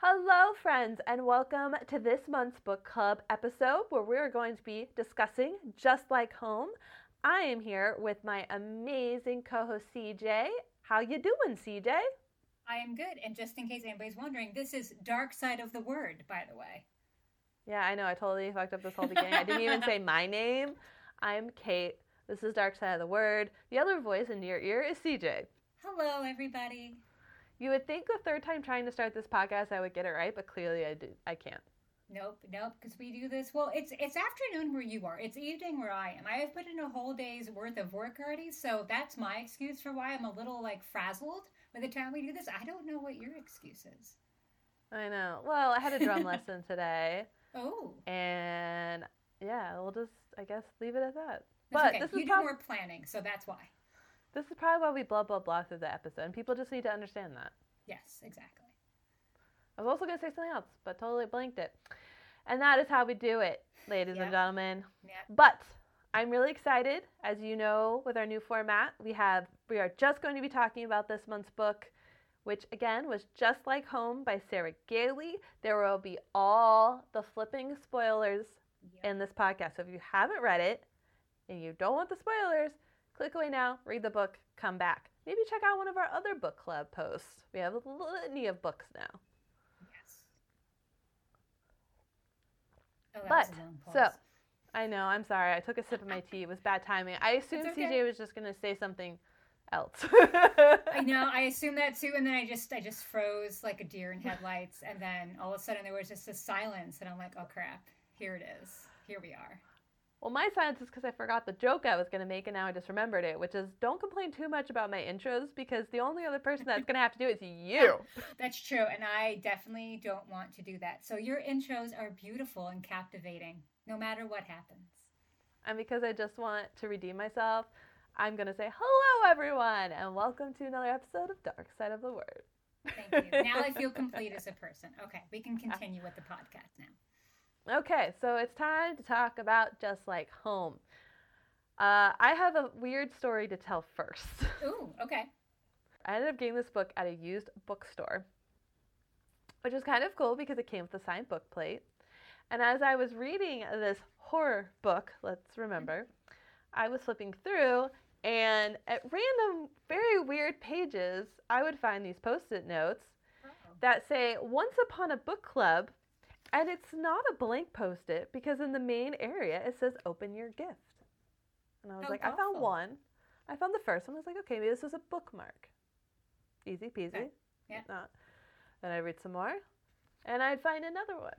Hello, friends, and welcome to this month's book club episode where we are going to be discussing Just Like Home. I am here with my amazing co-host CJ. How you doing, CJ? I am good. And just in case anybody's wondering, this is Dark Side of the Word, by the way. Yeah, I know. I totally fucked up this whole beginning. I didn't even say my name. I'm Kait. This is Dark Side of the Word. The other voice in your ear is CJ. Hello, everybody. You would think the third time trying to start this podcast I would get it right, but clearly I did. I can't. Nope, nope, because we do this. Well, it's it's afternoon where you are. It's evening where I am. I have put in a whole day's worth of work already, so that's my excuse for why I'm a little like frazzled by the time we do this. I don't know what your excuse is. I know. Well, I had a drum lesson today. Oh, And yeah, we'll just I guess leave it at that. that's but okay. this you is do prob- more planning, so that's why. This is probably why we blah blah blah through the episode, and people just need to understand that. Yes, exactly. I was also gonna say something else, but totally blanked it. And that is how we do it, ladies Yeah. and gentlemen. Yeah. But I'm really excited, as you know, with our new format. We have we are just going to be talking about this month's book, which again was Just Like Home by Sarah Gailey. There will be all the flipping spoilers in this podcast. So if you haven't read it and you don't want the spoilers, click away now, read the book, come back. Maybe check out one of our other book club posts. We have a litany of books now. Yes. Oh, But, was a long so. I know, I'm sorry. I took a sip of my tea. It was bad timing. I assumed okay. CJ was just going to say something else. I know. I assumed that too, and then I just I just froze like a deer in headlights, and then all of a sudden there was just a silence, and I'm like, oh crap, here it is. Here we are. Well, my silence is because I forgot the joke I was going to make and now I just remembered it, which is don't complain too much about my intros because the only other person that's going to have to do it is you. That's true, and I definitely don't want to do that. So your intros are beautiful and captivating, no matter what happens. And because I just want to redeem myself, I'm going to say hello, everyone, and welcome to another episode of Dark Side of the Word. Thank you. now I feel complete as a person. Okay, we can continue with the podcast now. Okay, so it's time to talk about Just Like Home. Uh, I have a weird story to tell first. Ooh, okay. I ended up getting this book at a used bookstore, which was kind of cool because it came with a signed book plate. And as I was reading this horror book, let's remember, I was flipping through, and at random, very weird pages, I would find these post it notes that say, Once Upon a Book Club. And it's not a blank post it because in the main area it says, Open your gift. And I was How like, I found one. I found the first one. I was like, okay, maybe this was a bookmark. Easy peasy. Okay. Yeah. Not. Then I'd read some more, and I'd find another one,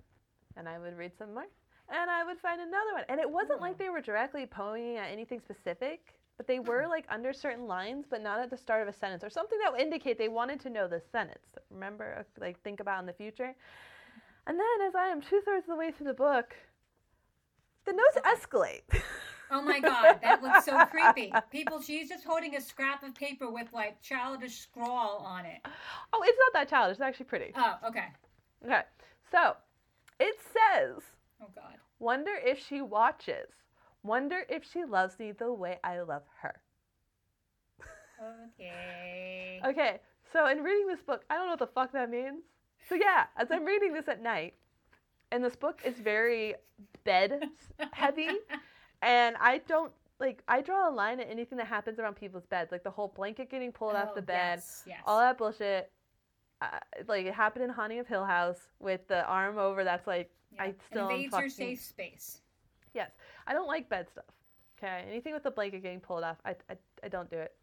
and I would read some more, and I would find another one. And it wasn't like Oh. they were directly pointing at anything specific, but they were hmm. like under certain lines, but not at the start of a sentence or something that would indicate they wanted to know the sentence. Remember, like think about in the future. And then, as I am two thirds of the way through the book, the notes escalate. Oh my god, that looks so creepy. People, she's just holding a scrap of paper with like childish scrawl on it. oh, it's not that childish. It's actually pretty. Oh, okay. Okay, so it says, Oh god. Wonder if she watches. Wonder if she loves me the way I love her. Okay. Okay, so in reading this book, I don't know what the fuck that means. So yeah, as I'm reading this at night, and this book is very bed heavy, and I don't like I draw a line at anything that happens around people's beds, like the whole blanket getting pulled off Oh, the bed, Yes, yes. all that bullshit. Uh, like it happened in Haunting of Hill House with the arm over. That's like Yeah. I still invades your safe space. Yes, I don't like bed stuff. Okay, anything with the blanket getting pulled off, I, I, I don't do it.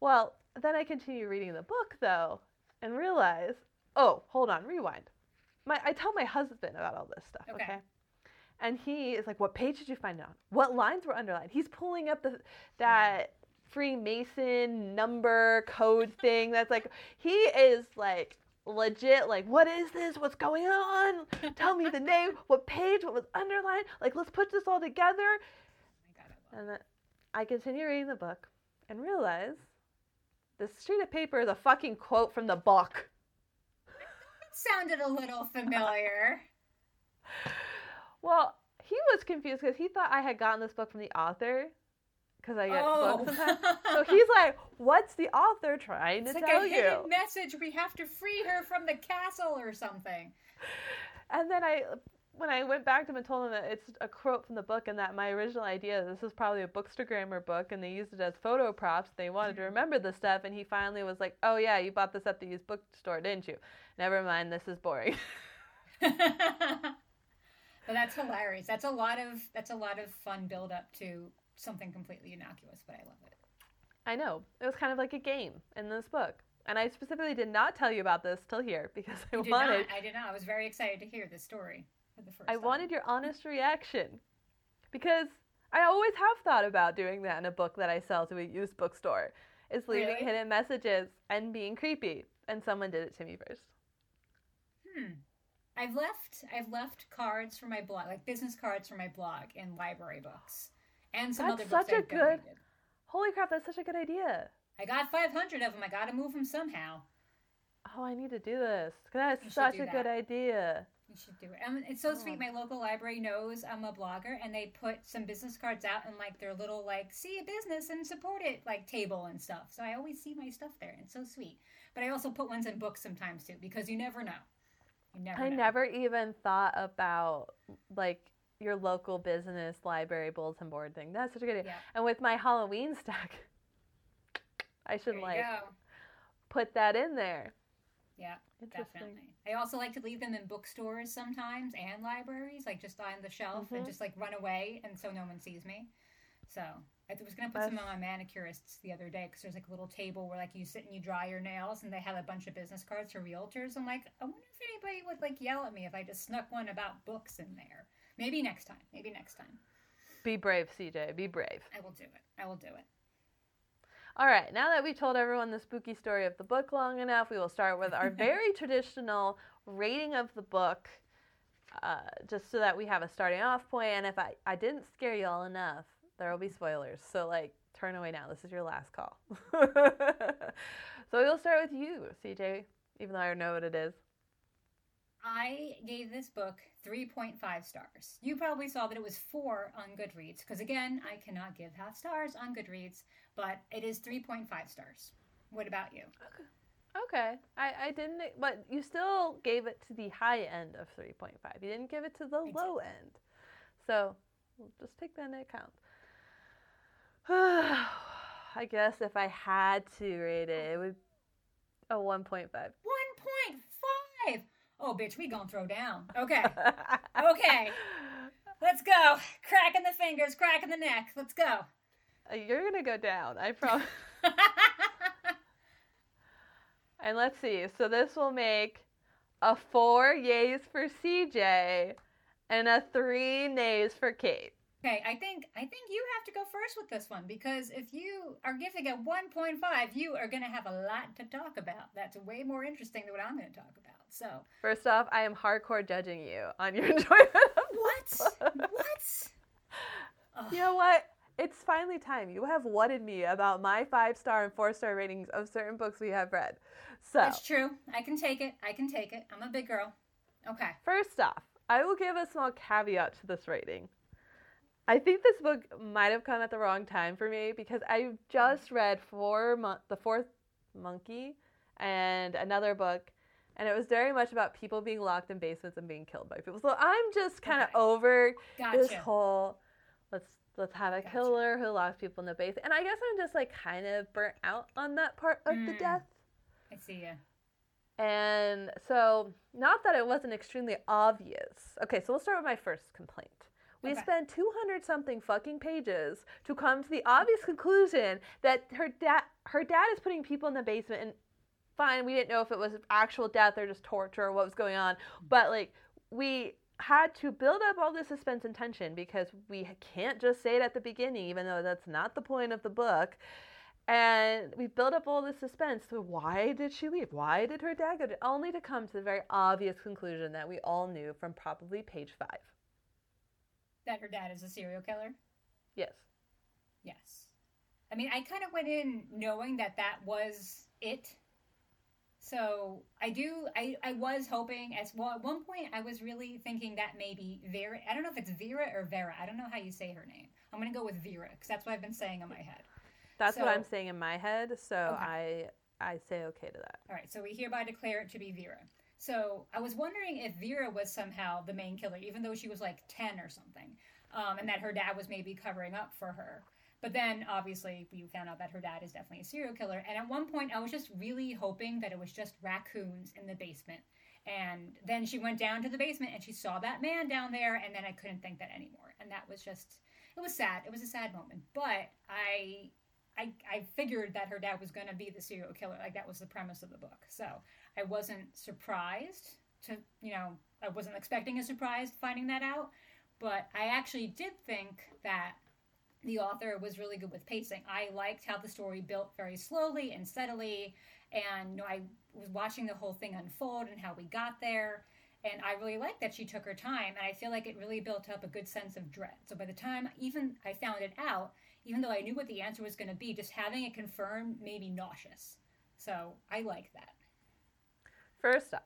Well, then I continue reading the book though, and realize, oh, hold on, rewind. My, I tell my husband about all this stuff. Okay. Okay. And he is like, "What page did you find it on? What lines were underlined?" He's pulling up the that Freemason number code thing. That's like he is like legit like what is this what's going on tell me the name what page what was underlined like let's put this all together Oh god, I and I continue reading the book and realize this sheet of paper is a fucking quote from the book. Sounded a little familiar. Well, he was confused because he thought I had gotten this book from the author, because I get Oh. books sometimes. So he's like, "What's the author trying It's to like tell a you?" message. We have to free her from the castle or something. And then I, when I went back to him and told him that it's a quote from the book and that my original idea, this is probably a bookstagrammer book, and they used it as photo props. They wanted to Mhm. remember this stuff, and he finally was like, "Oh yeah, you bought this at the used bookstore, didn't you? Never mind, this is boring." but that's hilarious. That's a lot of that's a lot of fun build up to something completely innocuous, but I love it. I know it was kind of like a game in this book, and I specifically did not tell you about this till here because I wanted not. I did not. I was very excited to hear this story for the first I time. wanted your honest reaction because I always have thought about doing that in a book that I sell to a used bookstore. Is leaving Really? hidden messages and being creepy, and someone did it to me first. Hmm. I've left I've left cards for my blog, like business cards for my blog in library books, and some That's other books That's such a good-. Holy crap, that's such a good idea. I got 500 of them. I got to move them somehow. Oh, I need to do this. That's such a good idea. You should do it. And it's so Oh. sweet. My local library knows I'm a blogger, and they put some business cards out in like their little like see a business and support it like table and stuff. So I always see my stuff there. and It's so sweet. But I also put ones in books sometimes too because you never know. You never. I know. never even thought about like your local business library bulletin board thing. That's such a good idea. Yeah. And with my Halloween stack, I should like go. put that in there. Yeah. Definitely. I also like to leave them in bookstores sometimes and libraries, like just on the shelf and Mhm. just like run away, and so no one sees me. So I was gonna put some on my manicurists the other day because there's like a little table where like you sit and you dry your nails, and they have a bunch of business cards for realtors. I'm like, I wonder if anybody would like yell at me if I just snuck one about books in there. Maybe next time. Maybe next time. Be brave, CJ. Be brave. I will do it. I will do it. All right, now that we've told everyone the spooky story of the book long enough, we will start with our very traditional rating of the book, uh, just so that we have a starting off point. And if I, I didn't scare you all enough, there will be spoilers. So, like, turn away now. This is your last call. so, we'll start with you, CJ, even though I know what it is. I gave this book 3.5 stars. You probably saw that it was 4 on Goodreads, because again, I cannot give half stars on Goodreads, but it is 3.5 stars. What about you? Okay, I, I didn't, but you still gave it to the high end of 3.5. You didn't give it to the I did. low end. So we'll just take that into account. I guess if I had to rate it, it would a 1.5. 1.5! Oh, bitch, we gonna throw down. Okay, okay, let's go. Cracking the fingers, cracking the neck. Let's go. Uh, you're gonna go down, I promise. and let's see. So this will make a four yays for CJ and a three nays for Kait. Okay, I think I think you have to go first with this one because if you are giving a 1.5, you are going to have a lot to talk about. That's way more interesting than what I'm going to talk about. So, First off, I am hardcore judging you on your enjoyment. of what? what? Ugh. You know what? It's finally time. You have whatted me about my five star and four star ratings of certain books we have read. So, That's true. I can take it. I can take it. I'm a big girl. Okay. first off, I will give a small caveat to this rating. I think this book might have come at the wrong time for me because I just read four mon- the fourth monkey and another book, and it was very much about people being locked in basements and being killed by people. So I'm just kind of Okay. over this whole let's let's have a Gotcha. killer who locks people in the basement. And I guess I'm just like kind of burnt out on that part of the Mm. death. I see you. And so, not that it wasn't extremely obvious. Okay, so we'll start with my first complaint. We Okay. spent 200 something fucking pages to come to the obvious conclusion that her dad her dad is putting people in the basement and fine, we didn't know if it was actual death or just torture or what was going on, but like we had to build up all this suspense and tension because we can't just say it at the beginning even though that's not the point of the book. And we built up all this suspense. So why did she leave? Why did her dad go? To, only to come to the very obvious conclusion that we all knew from probably page five. That her dad is a serial killer? Yes. Yes. I mean, I kind of went in knowing that that was it. So I do. I, I was hoping as well. At one point, I was really thinking that maybe Vera. I don't know if it's Vera or Vera. I don't know how you say her name. I'm gonna go with Vera because that's what I've been saying in my head. That's So- what I'm saying in my head, so Okay. I I say okay to that. All right, so we hereby declare it to be Vera. So I was wondering if Vera was somehow the main killer, even though she was like 10 or something, um, and that her dad was maybe covering up for her. But then obviously we found out that her dad is definitely a serial killer. And at one point, I was just really hoping that it was just raccoons in the basement. And then she went down to the basement and she saw that man down there, and then I couldn't think that anymore. And that was just, it was sad. It was a sad moment. But I I, I figured that her dad was going to be the serial killer. Like that was the premise of the book. So I wasn't surprised to, you know, I wasn't expecting a surprise finding that out. But I actually did think that the author was really good with pacing. I liked how the story built very slowly and steadily. And you know, I was watching the whole thing unfold and how we got there. And I really liked that she took her time. And I feel like it really built up a good sense of dread. So by the time even I found it out, even though I knew what the answer was going to be, just having it confirmed made me nauseous. So I like that. First off,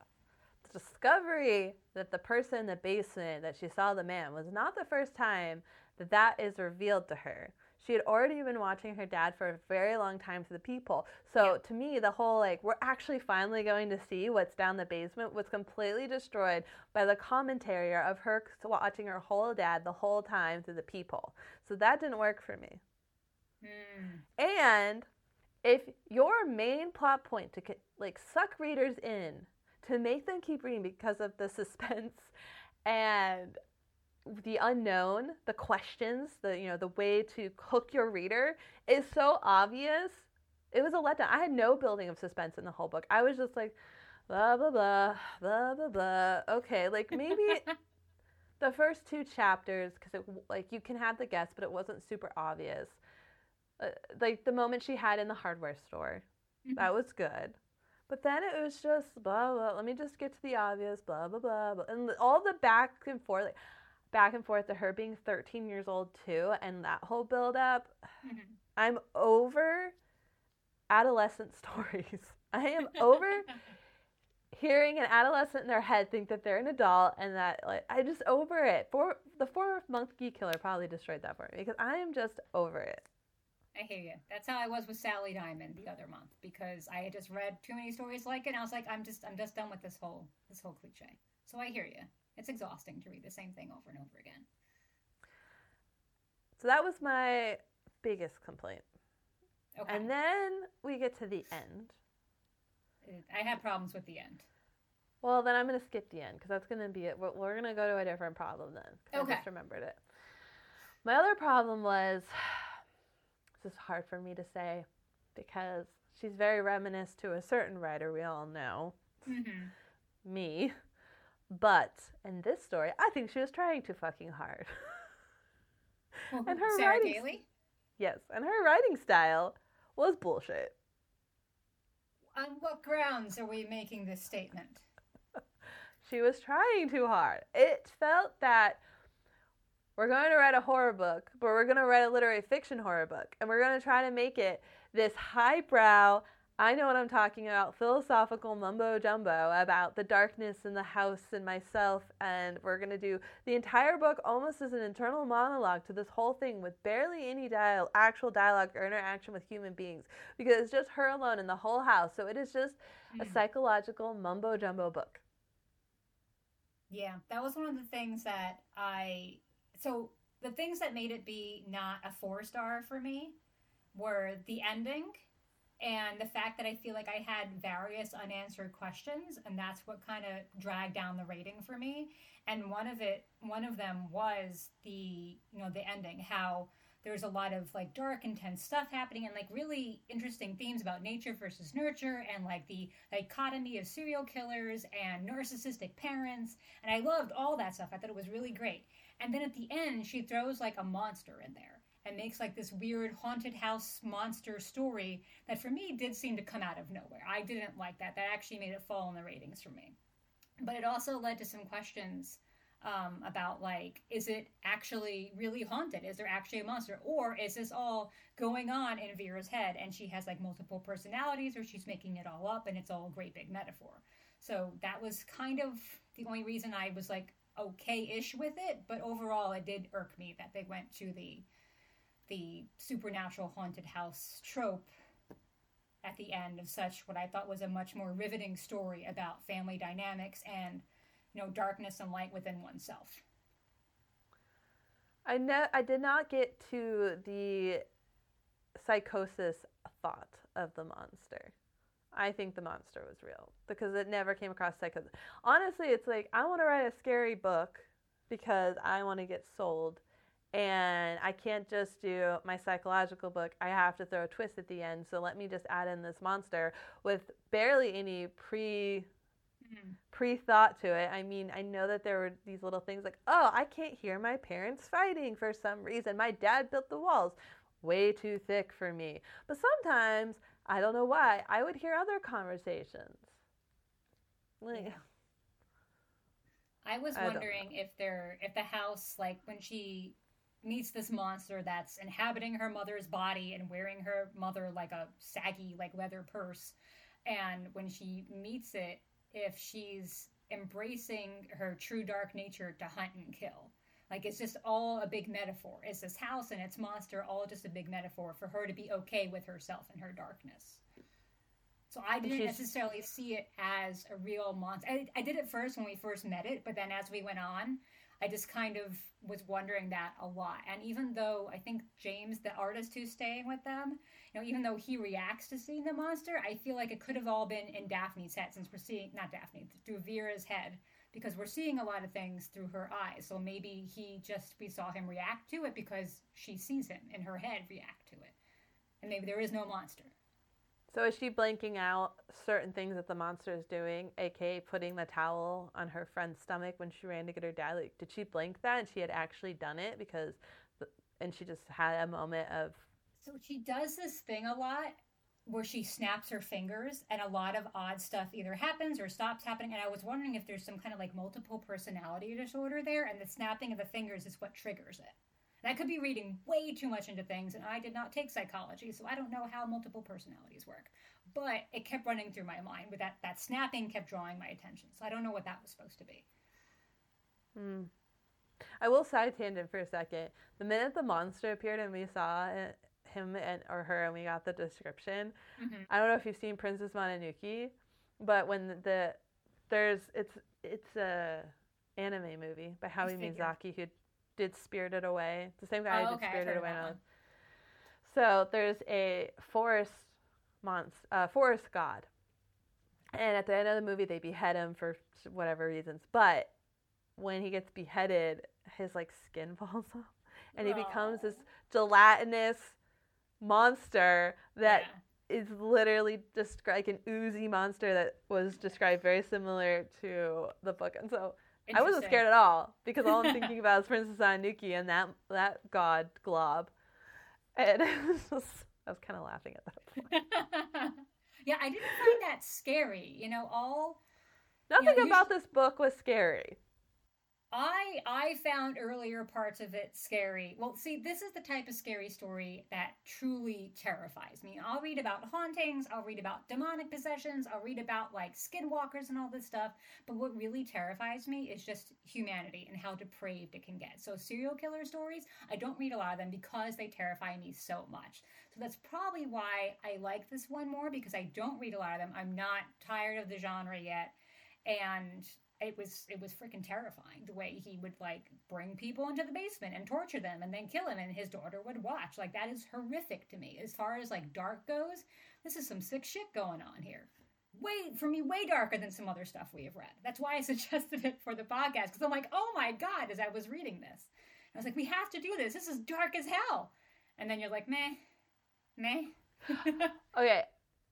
the discovery that the person in the basement that she saw the man was not the first time that that is revealed to her. She had already been watching her dad for a very long time to the people. So Yeah. to me, the whole like we're actually finally going to see what's down the basement was completely destroyed by the commentary of her watching her whole dad the whole time through the people. So that didn't work for me. Hmm. And if your main plot point to like suck readers in to make them keep reading because of the suspense and the unknown, the questions, the you know the way to hook your reader is so obvious. It was a letdown. I had no building of suspense in the whole book. I was just like blah blah blah blah blah blah. Okay, like maybe the first two chapters because it like you can have the guess, but it wasn't super obvious. Uh, like the moment she had in the hardware store, that was good. But then it was just blah blah. Let me just get to the obvious, blah blah blah, blah. and all the back and forth, like, back and forth to her being 13 years old too, and that whole build up. Mhm. I'm over adolescent stories. I am over hearing an adolescent in their head think that they're an adult and that like I just over it. For the four monkey killer probably destroyed that for me because I am just over it. I hear you. That's how I was with Sally Diamond the other month because I had just read too many stories like it. And I was like, I'm just, I'm just done with this whole, this whole cliche. So I hear you. It's exhausting to read the same thing over and over again. So that was my biggest complaint. Okay. And then we get to the end. I had problems with the end. Well, then I'm going to skip the end because that's going to be it. We're, we're going to go to a different problem then. 'cause I just remembered it. My other problem was is hard for me to say because she's very reminiscent to a certain writer we all know, Mm-hmm. me. But in this story, I think she was trying too fucking hard. And her Sarah writing- Gailey. yes, and her writing style was bullshit. On what grounds are we making this statement? She was trying too hard. It felt that we're going to write a horror book, but we're going to write a literary fiction horror book. And we're going to try to make it this highbrow, I know what I'm talking about, philosophical mumbo jumbo about the darkness and the house and myself. And we're going to do the entire book almost as an internal monologue to this whole thing with barely any dial- actual dialogue or interaction with human beings because it's just her alone in the whole house. So it is just a Mm. psychological mumbo jumbo book. Yeah, that was one of the things that I. So the things that made it be not a four star for me were the ending and the fact that I feel like I had various unanswered questions, and that's what kind of dragged down the rating for me. And one of it, one of them was the you know the ending, how there's a lot of like dark, intense stuff happening, and like really interesting themes about nature versus nurture, and like the dichotomy of serial killers and narcissistic parents. And I loved all that stuff. I thought it was really great. And then at the end, she throws like a monster in there and makes like this weird haunted house monster story that for me did seem to come out of nowhere. I didn't like that. That actually made it fall in the ratings for me. But it also led to some questions um, about like, is it actually really haunted? Is there actually a monster, or is this all going on in Vera's head and she has like multiple personalities, or she's making it all up and it's all a great big metaphor? So that was kind of the only reason I was like okay-ish with it, but overall it did irk me that they went to the the supernatural haunted house trope at the end of such what I thought was a much more riveting story about family dynamics and you know darkness and light within oneself. I ne- I did not get to the psychosis thought of the monster. I think the monster was real because it never came across psychosis. Honestly, it's like I want to write a scary book because I want to get sold and I can't just do my psychological book. I have to throw a twist at the end. So let me just add in this monster with barely any pre mm-hmm. pre thought to it. I mean, I know that there were these little things like, oh, I can't hear my parents fighting for some reason. My dad built the walls. Way too thick for me. But sometimes, I don't know why, I would hear other conversations. Like, yeah. I was wondering I if there if the house like when she meets this monster that's inhabiting her mother's body and wearing her mother like a saggy like leather purse and when she meets it if she's embracing her true dark nature to hunt and kill. Like it's just all a big metaphor. It's this house and its monster all just a big metaphor for her to be okay with herself and her darkness. So I didn't necessarily see it as a real monster. I, I did it first when we first met it, but then as we went on, I just kind of was wondering that a lot. And even though I think James, the artist who's staying with them, you know, even though he reacts to seeing the monster, I feel like it could have all been in Daphne's head since we're seeing, not Daphne, through Vera's head, because we're seeing a lot of things through her eyes. So maybe he just, we saw him react to it because she sees him in her head react to it. And maybe there is no monster. So is she blanking out certain things that the monster is doing, aka putting the towel on her friend's stomach when she ran to get her dad? Like, did she blank that and she had actually done it because, and she just had a moment of. So she does this thing a lot where she snaps her fingers and a lot of odd stuff either happens or stops happening. And I was wondering if there's some kind of like multiple personality disorder there, and the snapping of the fingers is what triggers it. I could be reading way too much into things, and I did not take psychology, so I don't know how multiple personalities work. But it kept running through my mind with that that snapping kept drawing my attention. So I don't know what that was supposed to be. Hmm. I will side tangent for a second. The minute the monster appeared and we saw it, him and or her and we got the description, mm-hmm. I don't know if you've seen Princess Mononoke, but when the, the there's it's it's a anime movie by Hayao Miyazaki who did Spirited Away. The same guy oh, who did okay, Spirited Away. So there's a forest monster, uh, forest god, and at the end of the movie they behead him for whatever reasons. But when he gets beheaded, his like skin falls off, and he becomes this gelatinous monster that yeah. is literally just like an oozy monster that was described very similar to the book. And so I wasn't scared at all because all I'm thinking about is Princess Anuki and that that god glob, and just, I was kind of laughing at that point. yeah, I didn't find that scary. You know, all nothing you know, about this book was scary. I I found earlier parts of it scary. Well, see, this is the type of scary story that truly terrifies me. I'll read about hauntings, I'll read about demonic possessions, I'll read about like skinwalkers and all this stuff, but what really terrifies me is just humanity and how depraved it can get. So serial killer stories, I don't read a lot of them because they terrify me so much. So that's probably why I like this one more because I don't read a lot of them. I'm not tired of the genre yet and it was it was freaking terrifying the way he would like bring people into the basement and torture them and then kill him and his daughter would watch. Like that is horrific to me. As far as like dark goes this is some sick shit going on here. Way for me way darker than some other stuff we have read. That's why i suggested it for the podcast because i'm like oh my god as i was reading this. I was like we have to do this. This is dark as hell. And then you're like meh. Meh. Okay.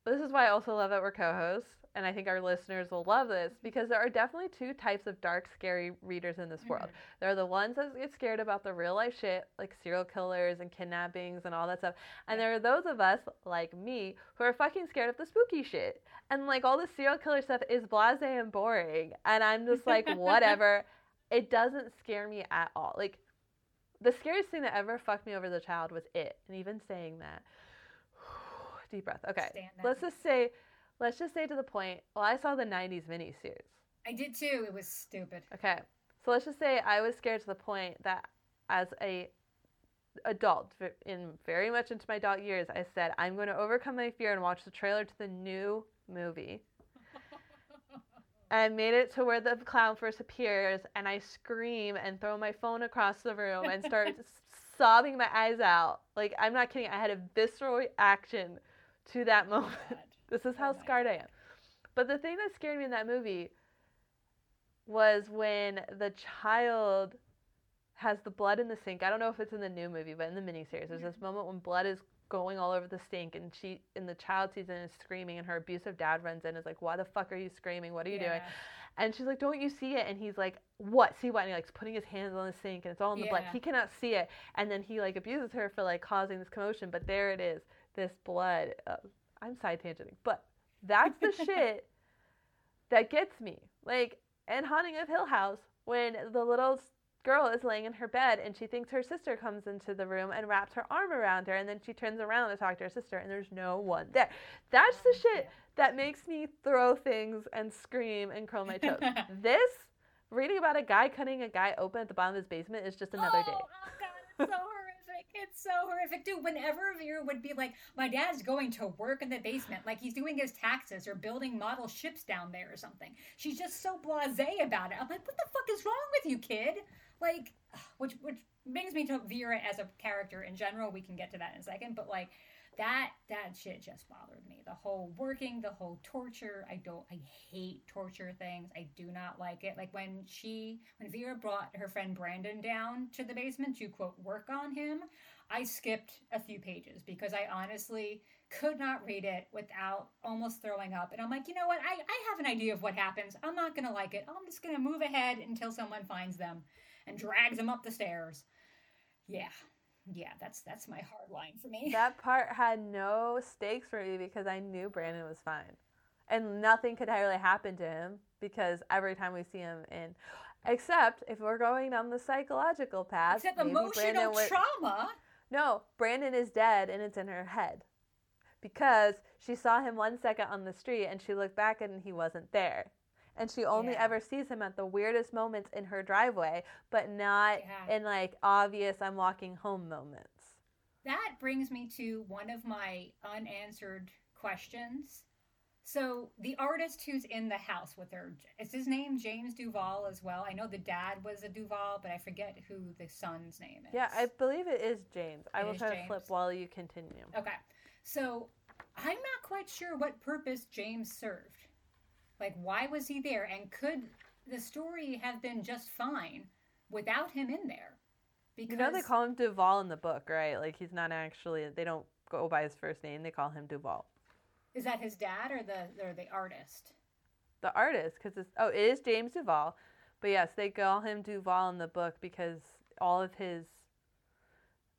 This is why i also love that we're co-hosts and I think our listeners will love this because there are definitely two types of dark, scary readers in this mm-hmm. world. There are the ones that get scared about the real life shit, like serial killers and kidnappings and all that stuff. And there are those of us, like me, who are fucking scared of the spooky shit. And like all the serial killer stuff is blase and boring. And I'm just like, whatever. it doesn't scare me at all. Like the scariest thing that ever fucked me over as a child was it. And even saying that, deep breath. Okay, let's just say, let's just say to the point. Well, I saw the '90s miniseries. I did too. It was stupid. Okay, so let's just say I was scared to the point that as a adult in very much into my adult years, I said I'm going to overcome my fear and watch the trailer to the new movie. I made it to where the clown first appears, and I scream and throw my phone across the room and start sobbing my eyes out. Like I'm not kidding. I had a visceral reaction to that oh moment. God. This is how Oh scarred I am. But the thing that scared me in that movie was when the child has the blood in the sink. I don't know if it's in the new movie, but in the miniseries, there's this moment when blood is going all over the sink, and she, and the child sees it and is screaming, and her abusive dad runs in, and is like, "Why the fuck are you screaming? What are you doing?" And she's like, "Don't you see it?" And he's like, "What? See what?" And he likes putting his hands on the sink, and it's all in the blood. He cannot see it, and then he like abuses her for like causing this commotion. But there it is, this blood. I'm side tangenting, but that's the shit that gets me. Like in Haunting of Hill House, when the little girl is laying in her bed and she thinks her sister comes into the room and wraps her arm around her, and then she turns around to talk to her sister, and there's no one there. That's the oh, shit that makes me throw things and scream and curl my toes. this reading about a guy cutting a guy open at the bottom of his basement is just another oh, day. Oh god, it's so. It's so horrific, dude. Whenever Vera would be like, "My dad's going to work in the basement, like he's doing his taxes or building model ships down there or something," she's just so blasé about it. I'm like, "What the fuck is wrong with you, kid?" Like, which which brings me to Vera as a character in general. We can get to that in a second, but like. That that shit just bothered me. The whole working, the whole torture. I don't. I hate torture things. I do not like it. Like when she, when Vera brought her friend Brandon down to the basement to quote work on him, I skipped a few pages because I honestly could not read it without almost throwing up. And I'm like, you know what? I, I have an idea of what happens. I'm not gonna like it. I'm just gonna move ahead until someone finds them and drags them up the stairs. Yeah. Yeah, that's that's my hard line for me. That part had no stakes for me because I knew Brandon was fine. And nothing could really happen to him because every time we see him in except if we're going down the psychological path. Except emotional trauma. No, Brandon is dead and it's in her head. Because she saw him one second on the street and she looked back and he wasn't there. And she only Yeah. ever sees him at the weirdest moments in her driveway, but not Yeah. in like obvious I'm walking home moments. That brings me to one of my unanswered questions. So the artist who's in the house with her is his name James Duval as well. I know the dad was a Duval, but I forget who the son's name is. Yeah, I believe it is James. I will try to flip while you continue. Okay. So I'm not quite sure what purpose James served. Like why was he there and could the story have been just fine without him in there? Because You know they call him Duval in the book, right? Like he's not actually they don't go by his first name, they call him Duval. is that his dad or the or the artist? The artist cuz it's oh, it is James Duval. But yes, they call him Duval in the book because all of his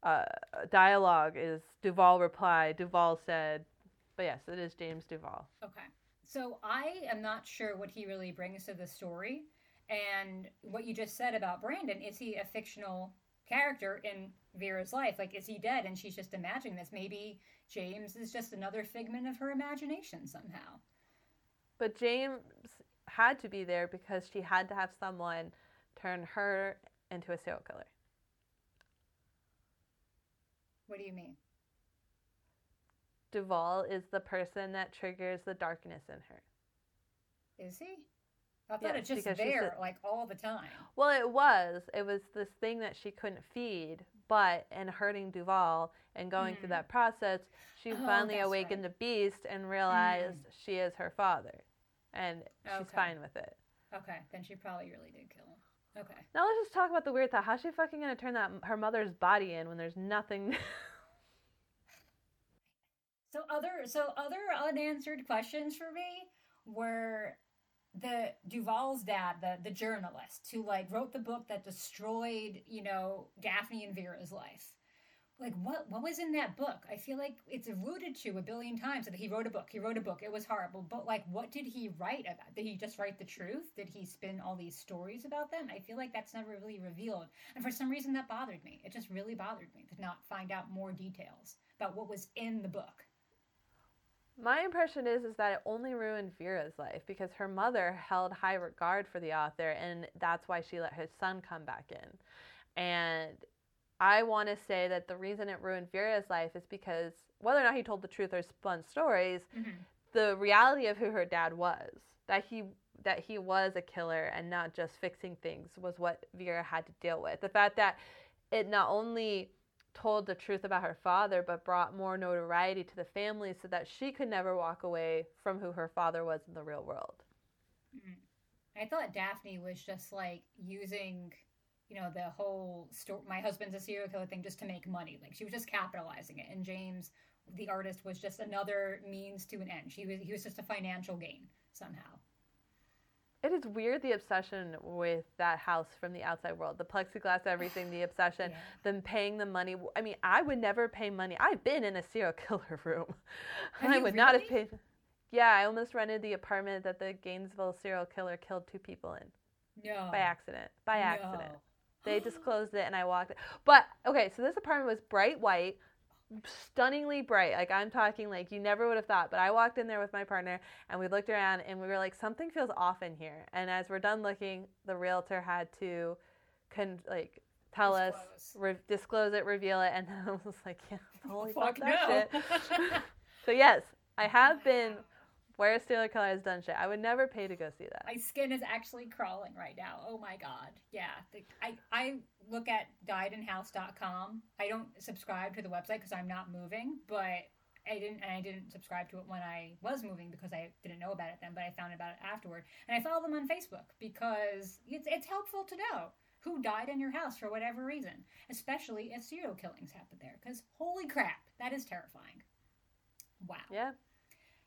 uh, dialogue is Duval replied, Duval said. But yes, it is James Duval. Okay. So I am not sure what he really brings to the story. And what you just said about Brandon, is he a fictional character in Vera's life? Like, is he dead and she's just imagining this? Maybe James is just another figment of her imagination somehow. But James had to be there because she had to have someone turn her into a serial killer. What do you mean? Duval is the person that triggers the darkness in her. Is he? I thought Yes, it's just there, a- like all the time. Well, it was. It was this thing that she couldn't feed, but in hurting Duval and going through Mhm. that process, she Oh, finally awakened the beast and realized she is her father. And she's Okay. fine with it. Okay, then she probably really did kill him. Okay. Now let's just talk about the weird thought. How's she fucking gonna turn that her mother's body in when there's nothing? So other so other unanswered questions for me were the Duval's dad, the the journalist who like wrote the book that destroyed, you know, Daphne and Vera's life. like what what was in that book? I feel like it's alluded to a billion times that he wrote a book he wrote a book it was horrible. But like what did he write about? Did he just write the truth? Did he spin all these stories about them? I feel like that's never really revealed. And for some reason that bothered me. It just really bothered me to not find out more details about what was in the book my impression is is that it only ruined Vera's life because her mother held high regard for the author and that's why she let her son come back in. And I want to say that the reason it ruined Vera's life is because whether or not he told the truth or spun stories, mm-hmm. the reality of who her dad was, that he that he was a killer and not just fixing things was what Vera had to deal with. The fact that it not only told the truth about her father but brought more notoriety to the family so that she could never walk away from who her father was in the real world. Mm-hmm. I thought Daphne was just like using you know, the whole story, my husband's a serial killer thing just to make money. Like she was just capitalizing it. And James, the artist, was just another means to an end. She was, he was just a financial gain somehow. It is weird the obsession with that house from the outside world, the plexiglass, everything, the obsession, yeah. them paying the money. I mean, I would never pay money. I've been in a serial killer room. Have I would really? not have paid. Yeah, I almost rented the apartment that the Gainesville serial killer killed two people in. No. By accident. By No. accident. They disclosed it and I walked. But okay, so this apartment was bright white, stunningly bright. Like I'm talking like you never would have thought. But I walked in there with my partner and we looked around and we were like something feels off in here. And as we're done looking, the realtor had to con- like tell us Disclose. re- disclose it, reveal it and then I was like, yeah, oh, holy Fuck fuck that no. shit. so yes, I have been where a serial killer has done shit. I would never pay to go see that. My skin is actually crawling right now. Oh my god. Yeah. The, I, I look at diedinhouse.com. I don't subscribe to the website because I'm not moving, but I didn't and I didn't subscribe to it when I was moving because I didn't know about it then, but I found about it afterward. And I follow them on Facebook because it's it's helpful to know who died in your house for whatever reason, especially if serial killings happen there because holy crap, that is terrifying. Wow. Yeah.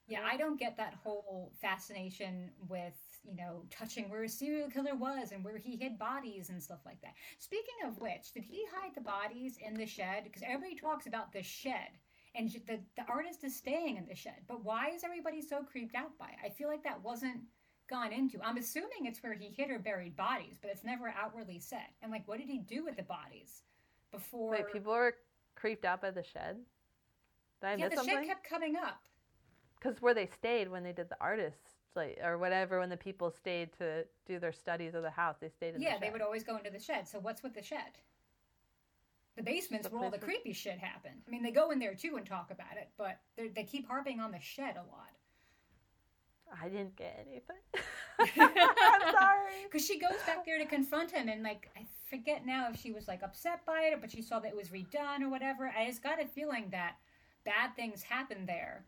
Yeah, I don't get that whole fascination with, you know, touching where a serial killer was and where he hid bodies and stuff like that. Speaking of which, did he hide the bodies in the shed? Because everybody talks about the shed and the, the artist is staying in the shed. But why is everybody so creeped out by it? I feel like that wasn't gone into. I'm assuming it's where he hid or buried bodies, but it's never outwardly said. And like, what did he do with the bodies before? Wait, people were creeped out by the shed? Did I yeah, the something? shed kept coming up. Because where they stayed when they did the artists like or whatever when the people stayed to do their studies of the house they stayed in. Yeah, the they would always go into the shed. So what's with the shed? The basement's where all the creepy shit happened. I mean, they go in there too and talk about it, but they they keep harping on the shed a lot. i didn't get anything i'm sorry Because she goes back there to confront him, and like I forget now if she was like upset by it, but she saw that it was redone or whatever. I just got a feeling that bad things happened there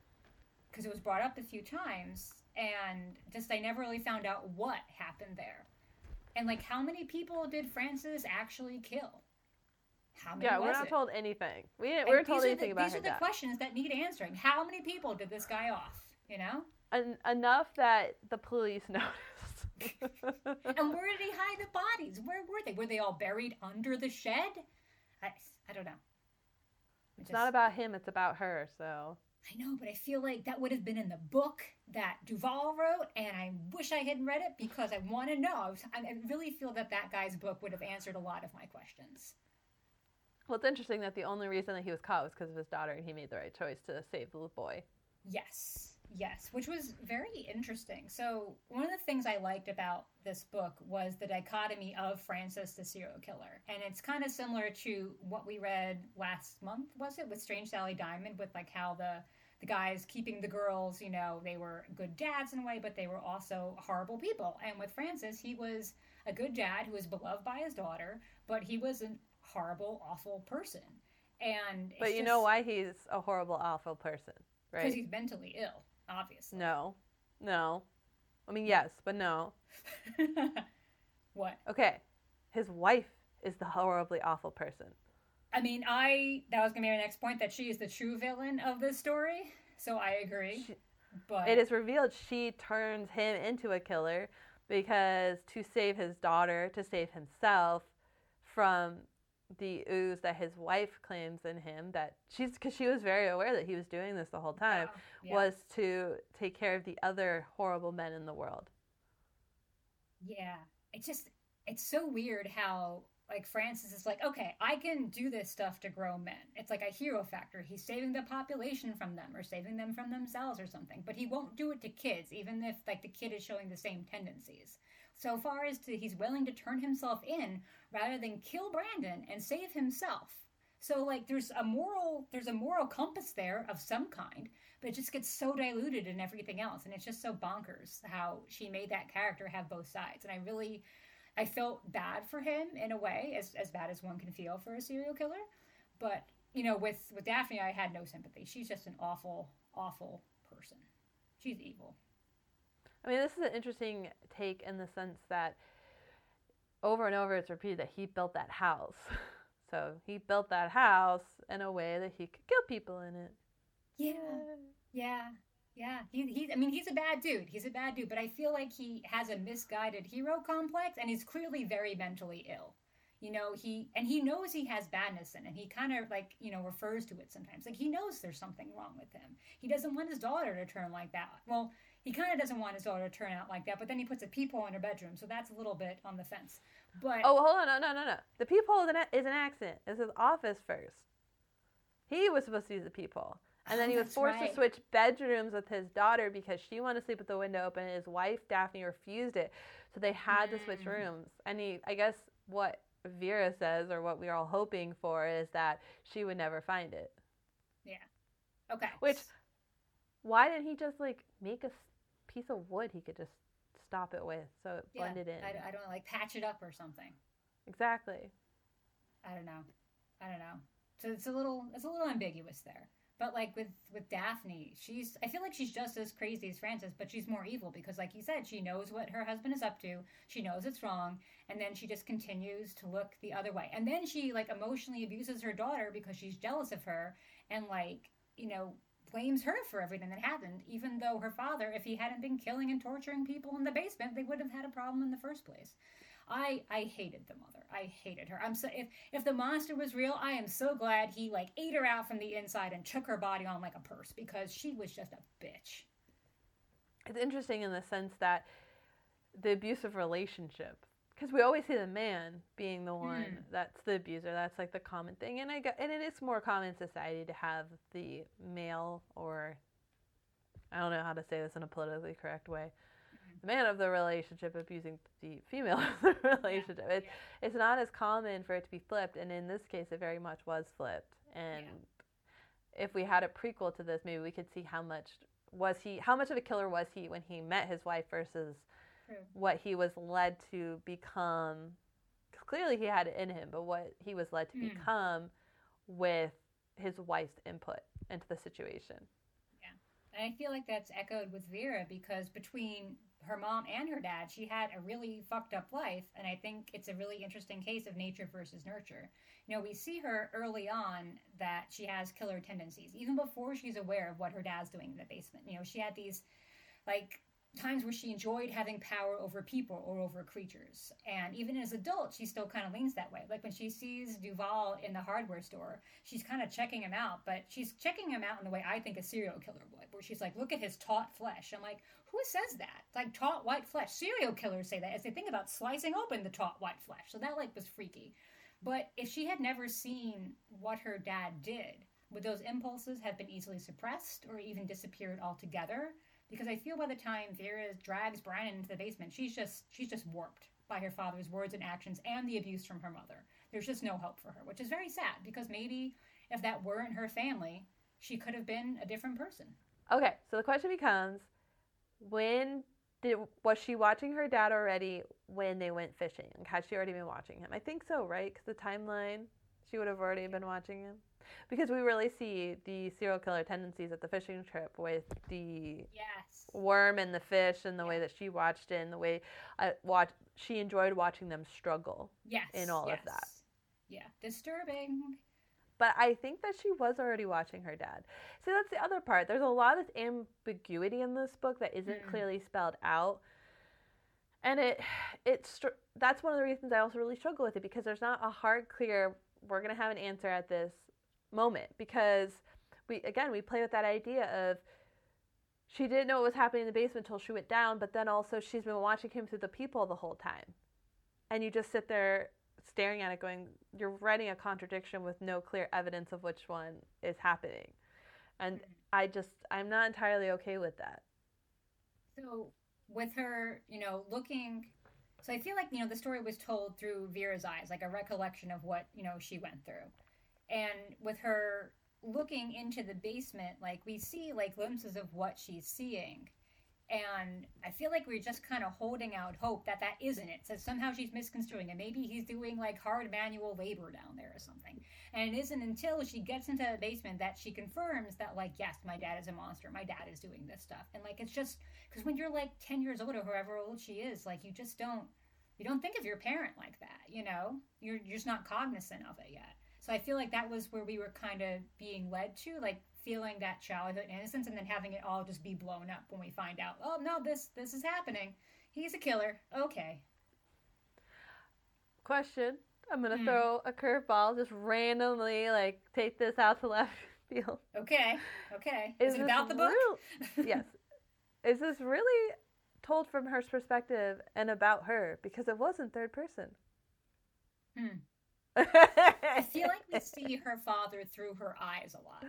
because it was brought up a few times, and just I never really found out what happened there, and like how many people did Francis actually kill? How many? yeah we're not it? told anything we didn't And we weren't told anything the, about These are the death questions that need answering. How many people did this guy off? You know, En- enough that the police noticed and where did he hide the bodies? Where were they? Were they all buried under the shed? I, I don't know. It it's just- not about him it's about her so I know, but I feel like that would have been in the book that Duval wrote, and I wish I hadn't read it because I want to know. I, was, I I really feel that that guy's book would have answered a lot of my questions. well it's interesting that the only reason that he was caught was because of his daughter and he made the right choice to save the boy Yes, yes, which was very interesting. So, one of the things I liked about this book was the dichotomy of Francis the serial killer. And it's kind of similar to what we read last month, was it, with Strange Sally Diamond, with like how the the guys keeping the girls, you know, they were good dads in a way, but they were also horrible people. And with Francis, he was a good dad who was beloved by his daughter, but he was a horrible, awful person. And but you know why he's a horrible awful person right? Because he's mentally ill, obviously. no no i mean yes but no what? Okay, his wife is the horribly awful person. I mean, I that was gonna be my next point that she is the true villain of this story. So I agree. She- but It is revealed she turns him into a killer, because to save his daughter, to save himself from the ooze that his wife claims in him that she's because she was very aware that he was doing this the whole time Wow. Yeah. was to take care of the other horrible men in the world. Yeah. It's just it's so weird how like Francis is like, okay, I can do this stuff to grow men. It's like a hero factor. He's saving the population from them or saving them from themselves or something. But he won't do it to kids, even if like the kid is showing the same tendencies. So far as to he's willing to turn himself in rather than kill Brandon and save himself. So like there's a moral there's a moral compass there of some kind, but it just gets so diluted in everything else and it's just so bonkers how she made that character have both sides. And I really I felt bad for him in a way, as as bad as one can feel for a serial killer. But you know, with with Daphne, I had no sympathy. She's just an awful, awful person. She's evil. I mean, this is an interesting take in the sense that over and over it's repeated that he built that house. So he built that house in a way that he could kill people in it. Yeah, yeah, yeah. He, he, I mean, he's a bad dude. He's a bad dude, but I feel like he has a misguided hero complex, and he's clearly very mentally ill. You know, he and he knows he has badness in, it. he kind of like you know refers to it sometimes. Like he knows there's something wrong with him. He doesn't want his daughter to turn like that. Well, he kind of doesn't want his daughter to turn out like that, but then he puts a peephole in her bedroom, so that's a little bit on the fence. But Oh, hold on. No, no, no, no. The peephole is an, is an accident. It's his office first. He was supposed to use the peephole. And then Oh, he was forced to switch bedrooms with his daughter because she wanted to sleep with the window open and his wife, Daphne, refused it. So they had to switch Mm. rooms. And he, I guess what Vera says, or what we are all hoping for, is that she would never find it. Yeah. Okay, Which, why didn't he just like make a piece of wood he could just stop it with so it yeah, blended in? I, I don't know, like patch it up or something. Exactly. I don't know. I don't know. So it's a little it's a little ambiguous there. But like with with Daphne, she's I feel like she's just as crazy as Francis, but she's more evil because like you said, she knows what her husband is up to. She knows it's wrong, and then she just continues to look the other way. And then she like emotionally abuses her daughter because she's jealous of her and like, you know, blames her for everything that happened, even though her father, if he hadn't been killing and torturing people in the basement, they would have had a problem in the first place. I I hated the mother. I hated her. I'm so if if the monster was real, I am so glad he like ate her out from the inside and took her body on like a purse because she was just a bitch. it's interesting in the sense that the abusive relationship because we always see the man being the one Mm. that's the abuser that's like the common thing and i got, and it is more common in society to have the male or i don't know how to say this in a politically correct way the man of the relationship abusing the female of the relationship it, yeah. it's not as common for it to be flipped and in this case it very much was flipped and if we had a prequel to this maybe we could see how much was he how much of a killer was he when he met his wife versus. What he was led to become clearly he had it in him but what he was led to Mm. become with his wife's input into the situation Yeah. And I feel like that's echoed with Vera because between her mom and her dad, she had a really fucked up life. And I think it's a really interesting case of nature versus nurture. You know, we see her early on that she has killer tendencies, even before she's aware of what her dad's doing in the basement. You know, she had these like times where she enjoyed having power over people or over creatures. And even as adult, she still kind of leans that way. Like when she sees Duval in the hardware store, she's kind of checking him out, but she's checking him out in the way I think a serial killer would, where she's like, look at his taut flesh. I'm like, who says that? Like taut white flesh. Serial killers say that as they think about slicing open the taut white flesh. So that like was freaky. But if she had never seen what her dad did, would those impulses have been easily suppressed or even disappeared altogether? Because I feel by the time Vera drags Brian into the basement, she's just she's just warped by her father's words and actions and the abuse from her mother. There's just no hope for her, which is very sad because maybe if that weren't her family, she could have been a different person. okay so the question becomes when did was she watching her dad already when they went fishing like had she already been watching him i think so right because the timeline she would have already been watching him because we really see the serial killer tendencies at the fishing trip with the Yes. worm and the fish and the way that she watched it and the way I watch she enjoyed watching them struggle. Yes. in all of that. Yeah. Disturbing. But I think that she was already watching her dad. So that's the other part. There's a lot of ambiguity in this book that isn't Mm. clearly spelled out. And it it's that's one of the reasons I also really struggle with it because there's not a hard clear we're going to have an answer at this moment because we again we play with that idea of she didn't know what was happening in the basement until she went down, but then also she's been watching him through the people the whole time. And you just sit there staring at it going you're writing a contradiction with no clear evidence of which one is happening. And I just I'm not entirely okay with that. So with her, you know, looking so I feel like, you know, the story was told through Vera's eyes, like a recollection of what, you know, she went through. And with her looking into the basement, like we see like glimpses of what she's seeing. And I feel like we're just kind of holding out hope that that isn't it. So somehow she's misconstruing it. Maybe he's doing like hard manual labor down there or something. And it isn't until she gets into the basement that she confirms that, like, yes, my dad is a monster. My dad is doing this stuff. And like, it's just because when you're like 10 years old or however old she is, like, you just don't. You don't think of your parent like that, you know? You're, you're just not cognizant of it yet. So I feel like that was where we were kind of being led to, like feeling that childhood innocence and then having it all just be blown up when we find out, oh no, this this is happening. He's a killer. Okay. Question. I'm gonna Hmm. throw a curveball, just randomly like take this out to left field. Okay. Okay. Is, it about the book? real- yes. Is this really told from her perspective and about her? Because it was in third person. Hmm. I feel like we see her father through her eyes a lot.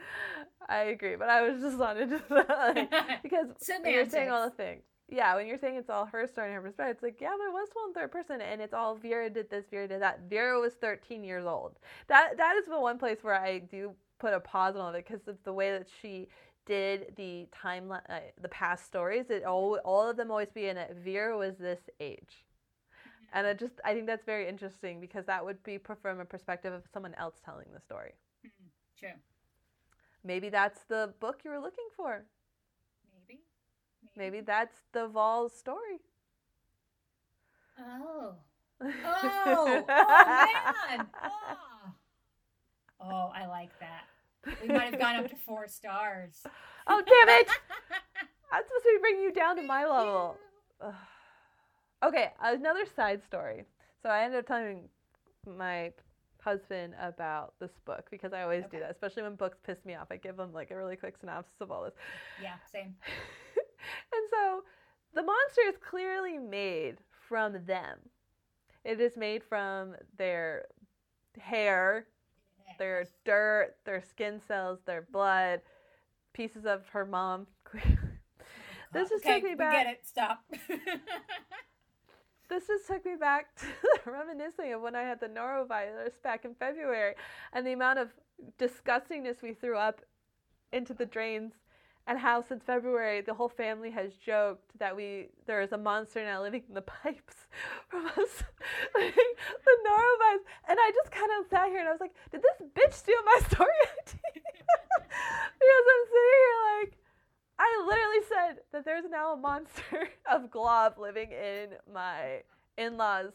I agree, but I was just wanted to like, because when you're saying all the things. Yeah, when you're saying it's all her story and her perspective, it's like, yeah, there was one third person, and it's all Vera did this, Vera did that. Vera was 13 years old. That that is the one place where I do put a pause on it because of the way that she did the timeline, uh, the past stories. It all all of them always be in it. Vera was this age, and I just I think that's very interesting because that would be from a perspective of someone else telling the story. Hmm, True. Maybe that's the book you were looking for. Maybe. Maybe that's the Vol's story. Oh. Oh. Oh man. Oh. oh, I like that. We might have gone up to four stars. Oh damn it! I'm supposed to be bringing you down to my level. Ugh. Okay, another side story. So I ended up telling my husband about this book because I always do that, especially when books piss me off. I give them like a really quick synopsis of all this. Yeah, same. and so the monster is clearly made from them. It is made from their hair, their dirt, their skin cells, their blood, pieces of her mom. Oh, this just okay, took me we back. get it. Stop. This just took me back to reminiscing of when I had the norovirus back in February and the amount of disgustingness we threw up into the drains and how since February. The whole family has joked that we there is a monster now living in the pipes from us the norovirus. And I just kind of sat here and I was like, did this bitch steal my story because I'm sitting here like I literally said that there's now a monster of glob living in my in-laws'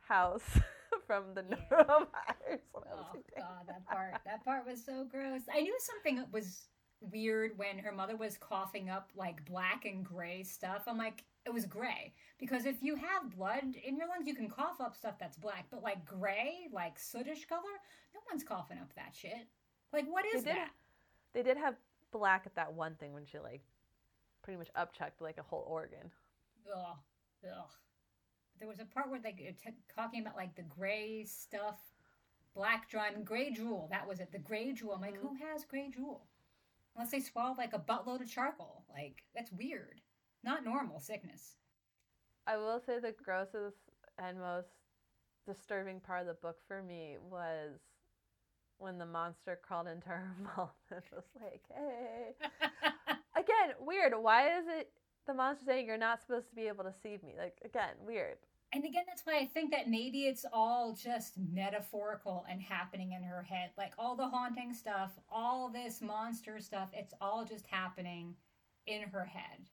house from the Yeah. norovirus. I was Oh god, that part that part was so gross. I knew something was weird when her mother was coughing up like black and gray stuff. I'm like, it was gray because if you have blood in your lungs, you can cough up stuff that's black, but like gray, like sootish color, no one's coughing up that shit. Like, what is They did- that? They did have black at that one thing when she like pretty much upchucked like a whole organ. Ugh, ugh. There was a part where they were t- talking about like the gray stuff, black drawing, gray jewel. That was it. The gray jewel. I'm like, Mhm. who has gray jewel? Unless they swallowed like a buttload of charcoal. Like that's weird. Not normal sickness. I will say the grossest and most disturbing part of the book for me was when the monster crawled into her mouth and was like, "Hey." Again, weird. Why is it the monster saying you're not supposed to be able to see me? Like again, weird. and again, that's why I think that maybe it's all just metaphorical and happening in her head. Like all the haunting stuff, all this monster stuff, it's all just happening in her head.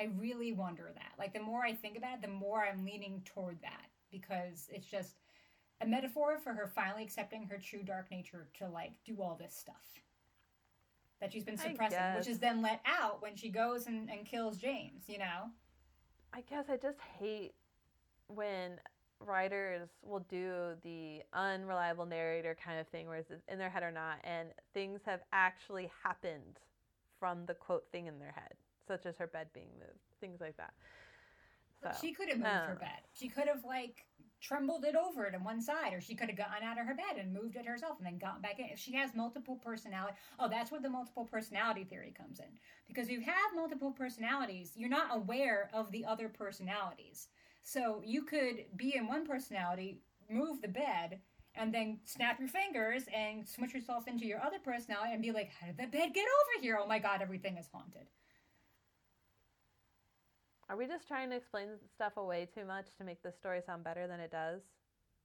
I really wonder that. Like the more I think about it, the more I'm leaning toward that because it's just a metaphor for her finally accepting her true dark nature to like do all this stuff that she's been suppressing, which is then let out when she goes and, and kills James, you know? I guess I just hate when writers will do the unreliable narrator kind of thing, where it's in their head or not, and things have actually happened from the quote thing in their head, such as her bed being moved, things like that. So, she could have moved her uh, bed. She could have like trembled it over to one side, or she could have gotten out of her bed and moved it herself and then gotten back in. If she has multiple personality, oh, that's where the multiple personality theory comes in. Because you have multiple personalities, you're not aware of the other personalities. So you could be in one personality, move the bed, and then snap your fingers and switch yourself into your other personality and be like, how did the bed get over here? Oh my god, everything is haunted. Are we just trying to explain stuff away too much to make the story sound better than it does?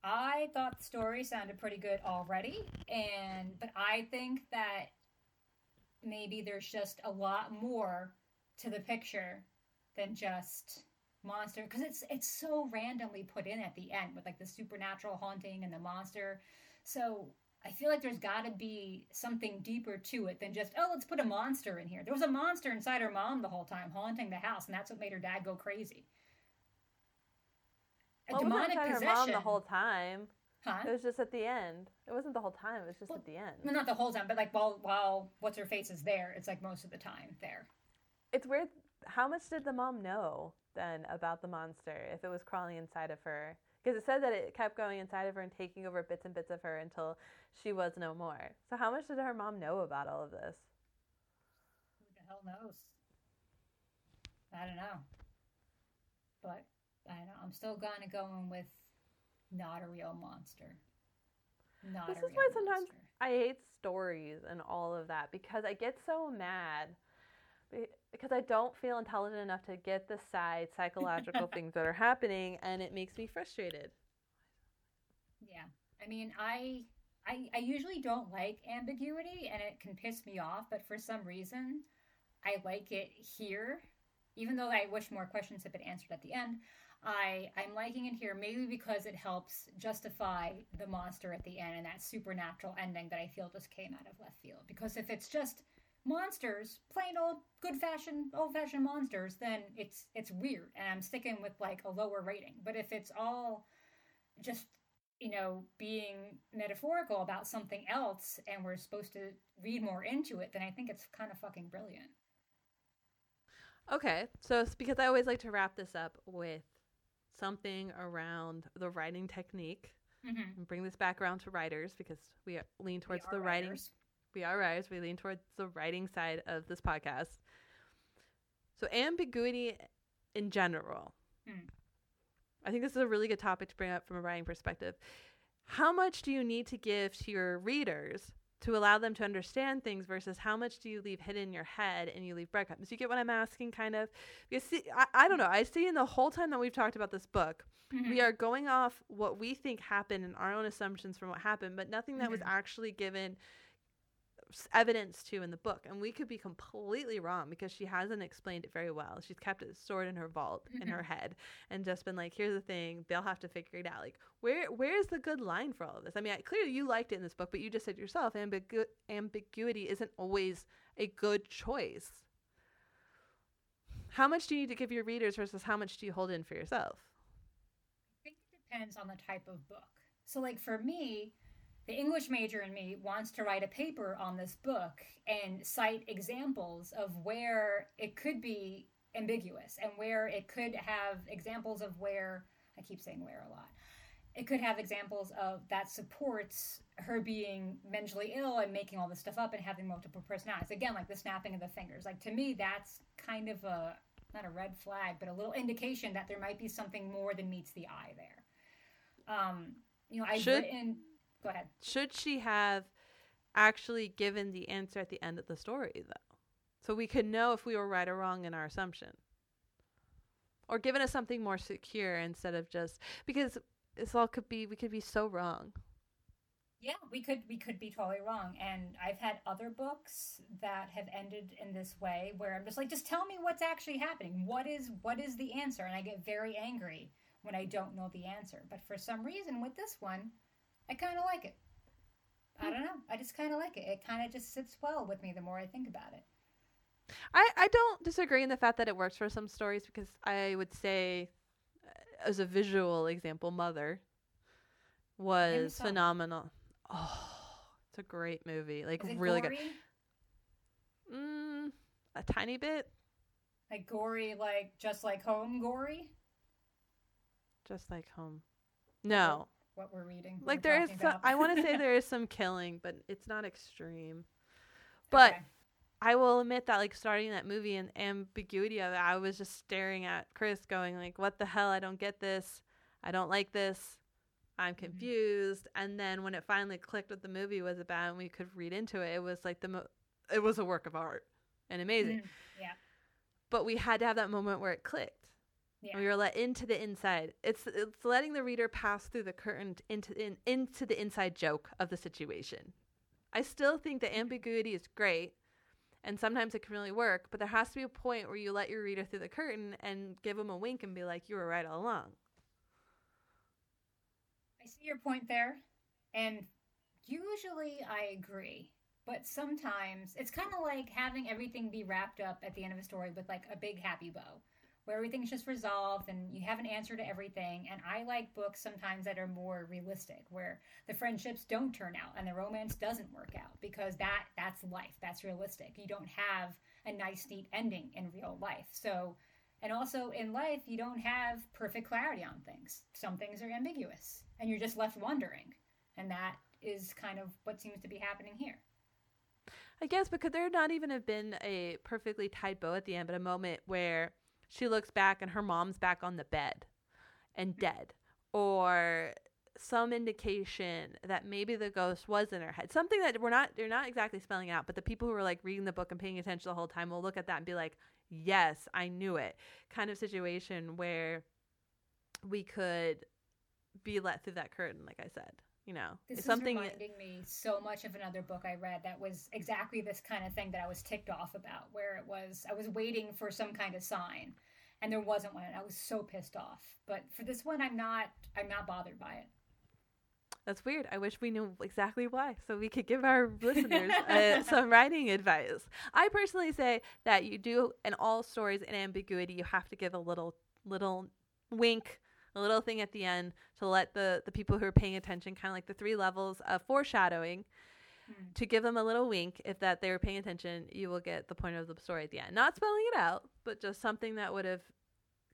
I thought the story sounded pretty good already, and but I think that maybe there's just a lot more to the picture than just monster because it's it's so randomly put in at the end with like the supernatural haunting and the monster. So I feel like there's got to be something deeper to it than just, oh, let's put a monster in here. There was a monster inside her mom the whole time, haunting the house, and that's what made her dad go crazy. A well, demonic it possession. Her mom the whole time. Huh? It was just at the end. It wasn't the whole time. It was just well, at the end. No, not the whole time, but like while while what's her face is there, it's like most of the time there. It's weird. How much did the mom know then about the monster if it was crawling inside of her? Because it said that it kept going inside of her and taking over bits and bits of her until she was no more. So how much did her mom know about all of this? Who the hell knows? I don't know. But I don't know. I'm still gonna go in with not a real monster. Not this is why sometimes I hate stories and all of that because I get so mad because I don't feel intelligent enough to get the side psychological things that are happening and it makes me frustrated. Yeah. I mean, I I, I usually don't like ambiguity and it can piss me off, but for some reason, I like it here. Even though I wish more questions had been answered at the end, I, I'm liking it here maybe because it helps justify the monster at the end and that supernatural ending that I feel just came out of left field. Because if it's just monsters, plain old good fashioned old fashioned monsters, then it's it's weird and I'm sticking with like a lower rating. But if it's all just you know, being metaphorical about something else and we're supposed to read more into it, then I think it's kind of fucking brilliant. Okay. So it's because I always like to wrap this up with something around the writing technique mm-hmm. and bring this back around to writers because we lean towards the writing. We are writers. We lean towards the writing side of this podcast. So ambiguity in general. Hmm. I think this is a really good topic to bring up from a writing perspective. How much do you need to give to your readers to allow them to understand things versus how much do you leave hidden in your head and you leave breadcrumbs? You get what I'm asking, kind of? Because see, I, I don't know. I see in the whole time that we've talked about this book, mm-hmm. we are going off what we think happened and our own assumptions from what happened, but nothing that mm-hmm. was actually given evidence to in the book. And we could be completely wrong because she hasn't explained it very well. She's kept it stored in her vault in her mm-hmm. head and just been like, here's the thing, they'll have to figure it out. Like, where where's the good line for all of this? I mean, I, clearly you liked it in this book, but you just said yourself, ambigu- ambiguity isn't always a good choice. How much do you need to give your readers versus how much do you hold in for yourself? I think it depends on the type of book. So, like for me, the English major in me wants to write a paper on this book and cite examples of where it could be ambiguous and where it could have examples of where I keep saying where a lot. It could have examples of that supports her being mentally ill and making all this stuff up and having multiple personalities. Again, like the snapping of the fingers. Like to me, that's kind of a not a red flag, but a little indication that there might be something more than meets the eye there. Um, you know, I've Should- written Go ahead. Should she have actually given the answer at the end of the story, though? So we could know if we were right or wrong in our assumption. Or given us something more secure instead of just because this all could be we could be so wrong. Yeah, we could we could be totally wrong. And I've had other books that have ended in this way where I'm just like, just tell me what's actually happening. What is what is the answer? And I get very angry when I don't know the answer. But for some reason with this one, I kind of like it. I don't know. I just kind of like it. It kind of just sits well with me the more I think about it. I, I don't disagree in the fact that it works for some stories because I would say as a visual example, Mother was phenomenal. Oh, it's a great movie. Like really gory? good. Mm, a tiny bit, Like gory, like just like home gory. just like home. No, What we're reading. like we're there is. Some. I want to say there is some killing, but it's not extreme. But Okay. I will admit that like starting that movie and ambiguity of it, I was just staring at Chris, going like, "What the hell? I don't get this. I don't like this. I'm Mm-hmm. confused." And then when it finally clicked what the movie was about and we could read into it, it was like the mo- it was a work of art and amazing. Mhm. Yeah. But we had to have that moment where it clicked. Yeah. We were let into the inside. It's it's letting the reader pass through the curtain into in, into the inside joke of the situation. I still think the mm-hmm. ambiguity is great, and sometimes it can really work. But there has to be a point where you let your reader through the curtain and give them a wink and be like, "You were right all along." I see your point there, and usually I agree. But sometimes it's kind of like having everything be wrapped up at the end of a story with like a big happy bow, where everything's just resolved and you have an answer to everything. And I like books sometimes that are more realistic, where the friendships don't turn out and the romance doesn't work out because that that's life, that's realistic. You don't have a nice neat ending in real life. So and also in life, you don't have perfect clarity on things. Some things are ambiguous, and you're just left wondering. And that is kind of what seems to be happening here. I guess, but could there not even have been a perfectly tied bow at the end, but a moment where she looks back and her mom's back on the bed and mm. dead, or some indication that maybe the ghost was in her head? Something that we're not they're not exactly spelling out, but the people who are like reading the book and paying attention the whole time will look at that and be like, "Yes, I knew it." Kind of situation where we could be let through that curtain, like I said. You know, This is something. reminding me so much of another book I read that was exactly this kind of thing that I was ticked off about, where it was I was waiting for some kind of sign, and there wasn't one. And I was so pissed off. But for this one, I'm not. I'm not bothered by it. That's weird. I wish we knew exactly why so we could give our listeners uh, some writing advice. I personally say that you do in all stories in ambiguity, you have to give a little little wink, a little thing at the end to let the the people who are paying attention kind of like the three levels of foreshadowing Hmm. to give them a little wink if that they were paying attention, you will get the point of the story at the end. Not spelling it out, but just something that would have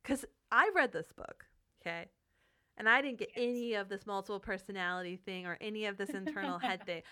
cuz I read this book, okay? And I didn't get Yes. any of this multiple personality thing or any of this internal head thing.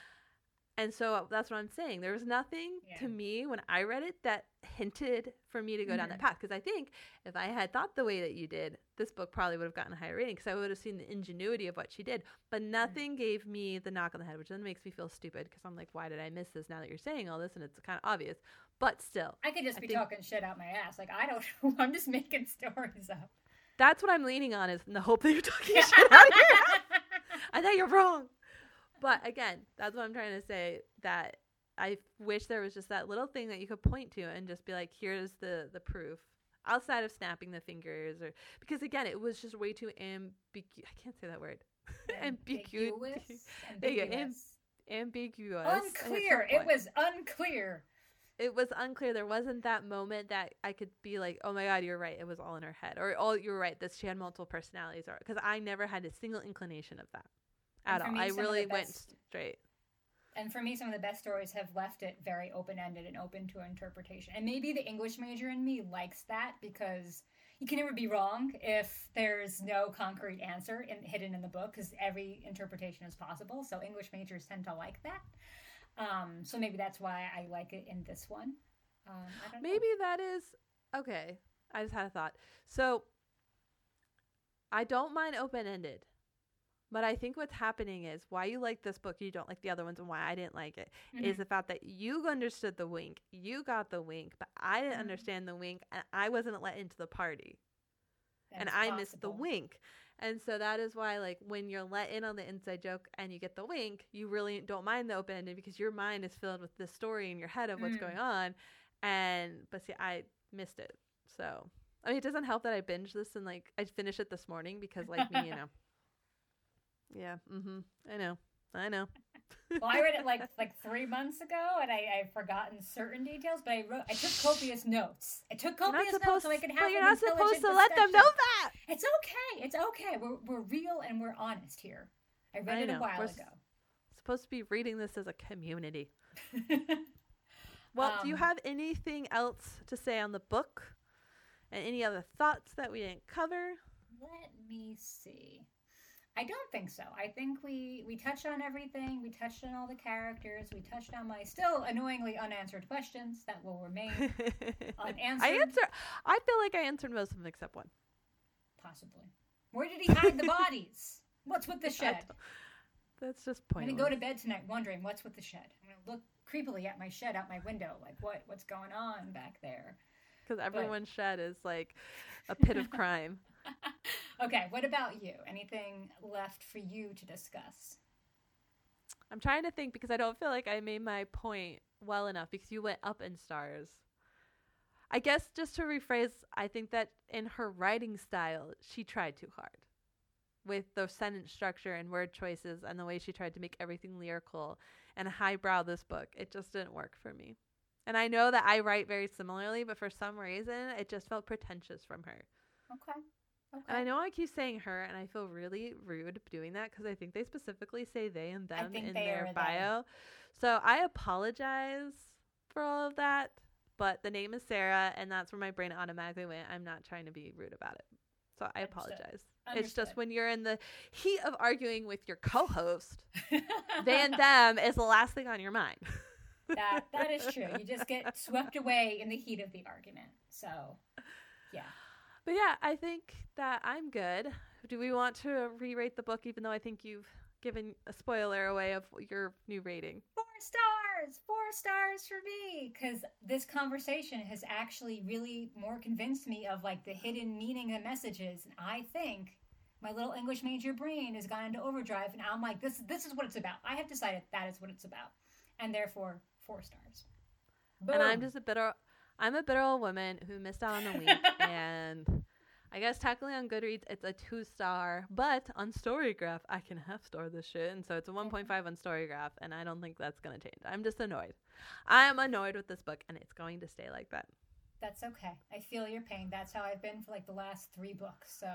And so that's what I'm saying. There was nothing Yeah. to me when I read it that hinted for me to go down that Mhm. path. Because I think if I had thought the way that you did, this book probably would have gotten a higher rating because I would have seen the ingenuity of what she did. But nothing gave me the knock on the head, which then makes me feel stupid because I'm like, why did I miss this now that you're saying all this? And it's kind of obvious. But still, I could just I be think- talking shit out my ass. Like I don't know. I'm just making stories up. that's what I'm leaning on is in the hope that you're talking shit out of your I know you're wrong. But again, that's what I'm trying to say. That I wish there was just that little thing that you could point to and just be like, here's the the proof. Outside of snapping the fingers, or because again, it was just way too ambiguous. I can't say that word. Ambigu- ambiguous. Ambiguous. ambiguous. and at some Unclear. It was unclear. It was unclear. There wasn't that moment that I could be like, "Oh my God, you're right. It was all in her head," or "Oh, you're right. That she had multiple personalities," or because I never had a single inclination of that at all. me, I some of the really went straight. And for me, some of the best stories have left it very open ended and open to interpretation. And maybe the English major in me likes that because you can never be wrong if there's no concrete answer in, hidden in the book because every interpretation is possible. So English majors tend to like that. Um, so maybe that's why I like it in this one. Um, I don't know. Maybe that is okay. I just had a thought. So I don't mind open ended, but I think what's happening is why you like this book, you don't like the other ones, and why I didn't like it is Mhm. the fact that you understood the wink, you got the wink, but I didn't Mhm. understand the wink, and I wasn't let into the party, and That's I missed the wink. And so that is why, like, when you're let in on the inside joke and you get the wink, you really don't mind the open ended because your mind is filled with the story in your head of what's Mm. going on. And, but see, I missed it. So, I mean, it doesn't help that I binged this and, like, I finished it this morning because, like, me, you know. Yeah, mm hmm. I know. I know. well, I read it like like three months ago, and I, I've forgotten certain details. But I wrote, I took copious notes. I took copious notes supposed, so I could have. but you're not supposed to let them know that. It's okay. It's okay. We're we're real and we're honest here. I read I it know. a while We're ago. Supposed to be reading this as a community. Well, do you Um, have anything else to say on the book? And any other thoughts that we didn't cover? Let me see. I don't think so. I think we we touched on everything. We touched on all the characters. We touched on my still annoyingly unanswered questions that will remain unanswered. I answer. I feel like I answered most of them except one. Possibly. Where did he hide the bodies? What's with the shed? That's just pointless. I'm gonna go to bed tonight wondering what's with the shed. I'm gonna look creepily at my shed out my window, like what what's going on back there. because everyone's shed is like a pit of crime. okay, what about you? Anything left for you to discuss? I'm trying to think because I don't feel like I made my point well enough because you went up in stars. I guess just to rephrase, I think that in her writing style, she tried too hard with the sentence structure and word choices and the way she tried to make everything lyrical and highbrow this book. It just didn't work for me. And I know that I write very similarly, but for some reason, it just felt pretentious from her. Okay. Okay. And I know I keep saying her, and I feel really rude doing that because I think they specifically say they and them in their they. bio. So I apologize for all of that, but the name is Sarah, and that's where my brain automatically went. I'm not trying to be rude about it. So I Understood. apologize. It's just when you're in the heat of arguing with your co host, Van them is the last thing on your mind. that that is true. You just get swept away in the heat of the argument. So, yeah. But yeah, I think that I'm good. Do we want to uh, re-rate the book, even though I think you've given a spoiler away of your new rating? Four stars, four stars for me, because this conversation has actually really more convinced me of like the hidden meaning of messages, and I think my little English major brain has gone into overdrive, and I'm like, this this is what it's about. I have decided that is what it's about, and therefore four stars. And I'm just a bitter, I'm a bitter old woman who missed out on the week, and I guess technically on Goodreads it's a two star, but on Storygraph I can half star this shit, and so it's a mm-hmm. 1.5 on Storygraph, and I don't think that's gonna change. I'm just annoyed. I'm annoyed with this book, and it's going to stay like that. That's okay. I feel your pain. That's how I've been for like the last three books. So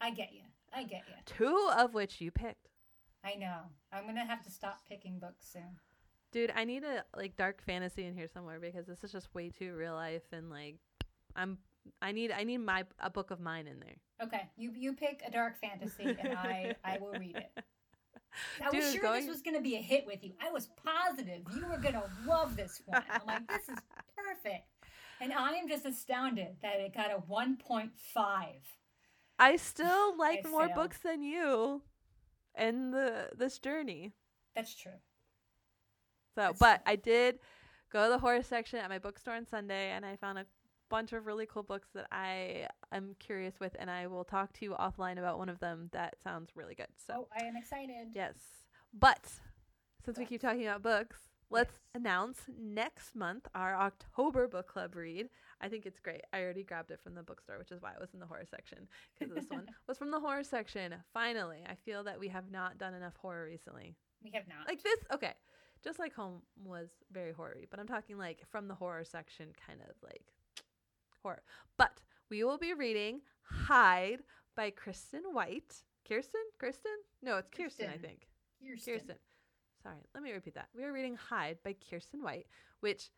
I get you. I get you. Two of which you picked. I know. I'm gonna have to stop picking books soon. Dude, I need a like dark fantasy in here somewhere because this is just way too real life and like I'm I need I need my a book of mine in there. Okay, you you pick a dark fantasy, and I I will read it. I was sure going- this was gonna be a hit with you. I was positive you were gonna love this one. I'm like, this is perfect, and I am just astounded that it got a 1.5. I still like I more failed. books than you in the this journey. That's true. So, That's but I did go to the horror section at my bookstore on Sunday and I found a bunch of really cool books that I am curious with and I will talk to you offline about one of them that sounds really good. So, Oh, I am excited. Yes. But since we keep talking about books, let's Yes. announce next month our October book club read. I think it's great. I already grabbed it from the bookstore, which is why it was in the horror section because this one was from the horror section. Finally, I feel that we have not done enough horror recently. We have not. Like this, okay. Just like home was very horror but I'm talking like from the horror section kind of like horror. But we will be reading Hide by Kristen White. Kirsten? Kristen? No, it's Kirsten, I think. Kirsten. Kirsten. Sorry, let me repeat that. We are reading Hide by Kiersten White, which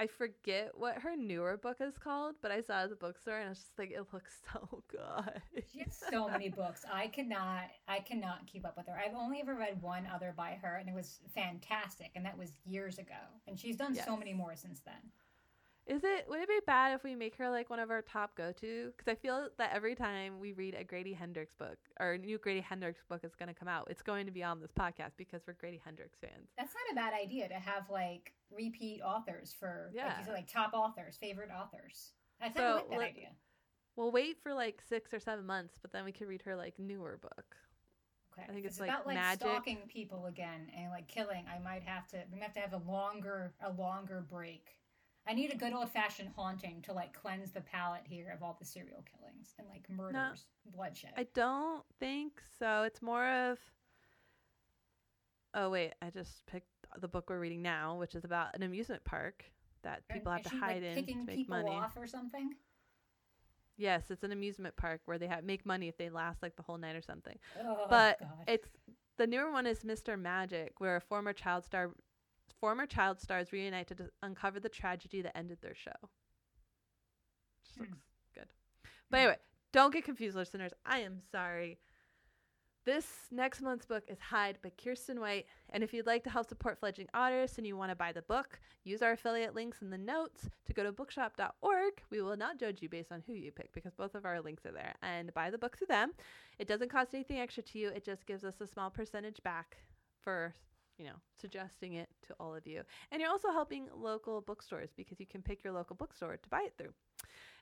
I forget what her newer book is called, but I saw it at the bookstore and I was just like, it looks so good. She has so many books. I cannot I cannot keep up with her. I've only ever read one other by her and it was fantastic and that was years ago. And she's done so many more since then. Is it would it be bad if we make her like one of our top go to? Because I feel that every time we read a Grady Hendrix book or a new Grady Hendrix book is going to come out, it's going to be on this podcast because we're Grady Hendrix fans. That's not a bad idea to have like repeat authors for like Yeah. you said, like top authors, favorite authors. I kind So, like that idea. We'll wait for like six or seven months, but then we could read her like newer book. Okay. I think If it's, like, about like magic. stalking people again and like killing. I might have to. We might have to have a longer, a longer break. I need a good old fashioned haunting to like cleanse the palate here of all the serial killings and like murders, bloodshed. I don't think so. It's more of Oh wait, I just picked the book we're reading now, which is about an amusement park that And people have to hide like, in kicking to make people money. off or something. Yes, it's an amusement park where they have make money if they last like the whole night or something. Oh, but God. it's the newer one is Mr. Magic, where a former child star former child stars reunite to uncover the tragedy that ended their show. Just Hmm. looks good. But anyway, don't get confused, listeners. I am sorry. This next month's book is Hide by Kiersten White. And if you'd like to help support fledgling artists and you want to buy the book, use our affiliate links in the notes to go to bookshop.org. We will not judge you based on who you pick because both of our links are there. And buy the book through them. It doesn't cost anything extra to you, it just gives us a small percentage back for you know, suggesting it to all of you. And you're also helping local bookstores because you can pick your local bookstore to buy it through.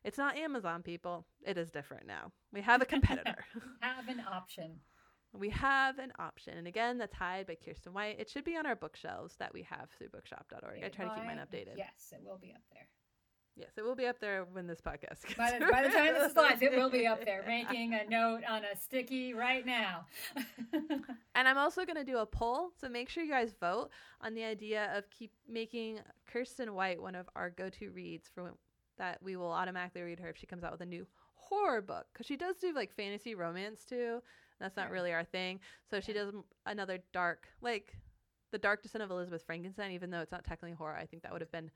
It's not Amazon, people. It is different now. We have a competitor. have an option. we have an option. And again, that's Hide by Kiersten White. It should be on our bookshelves that we have through bookshop.org. I try to keep mine Mine- updated. Yes, it will be up there. Yes, it will be up there when this podcast gets By the, by the time this is live, it will be up there. Making a note on a sticky right now. And I'm also going to do a poll, so make sure you guys vote on the idea of keep making Kiersten White one of our go-to reads for when, that we will automatically read her if she comes out with a new horror book because she does do like fantasy romance too. That's not Right. really our thing. So if she does another dark, like the Dark Descent of Elizabeth Frankenstein, even though it's not technically horror, I think that would have been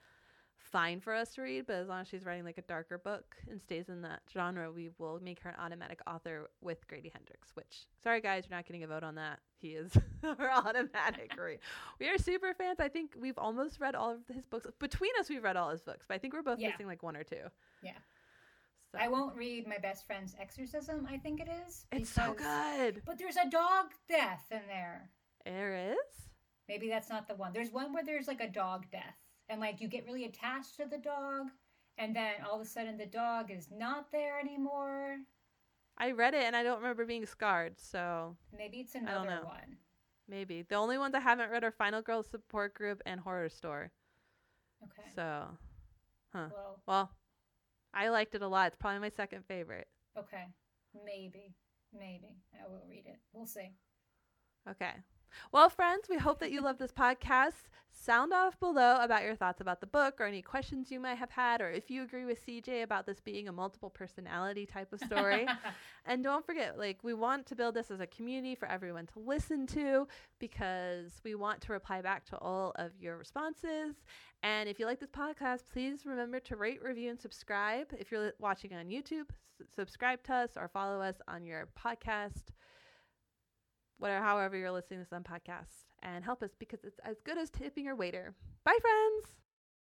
fine for us to read. But as long as she's writing like a darker book and stays in that genre, we will make her an automatic author with Grady Hendrix. Which, sorry guys, you're not getting a vote on that. He is our automatic read. We are super fans. I think we've almost read all of his books. Between us, we've read all his books, but I think we're both Yeah. missing like one or two. Yeah. So. I won't read my best friend's exorcism. I think it is. It's so good. But there's a dog death in there. There is. Maybe that's not the one. There's one where there's like a dog death, and like you get really attached to the dog, and then all of a sudden the dog is not there anymore. I read it and I don't remember being scarred. So Maybe it's don't another know. one. maybe the only ones I haven't read are Final Girl Support Group and Horrorstör. Okay. So, huh. Well, Well, I liked it a lot. It's probably my second favorite. okay. Maybe. Maybe. I will read it. We'll see. Okay. Well, friends, we hope that you love this podcast. Sound off below about your thoughts about the book or any questions you might have had, or if you agree with CJ about this being a multiple personality type of story. and don't forget, like, we want to build this as a community for everyone to listen to because we want to reply back to all of your responses. And if you like this podcast, please remember to rate, review, and subscribe. If you're watching on YouTube, s- subscribe to us or follow us on your podcast whatever, however you're listening to some podcasts, and help us because it's as good as tipping your waiter. Bye, friends.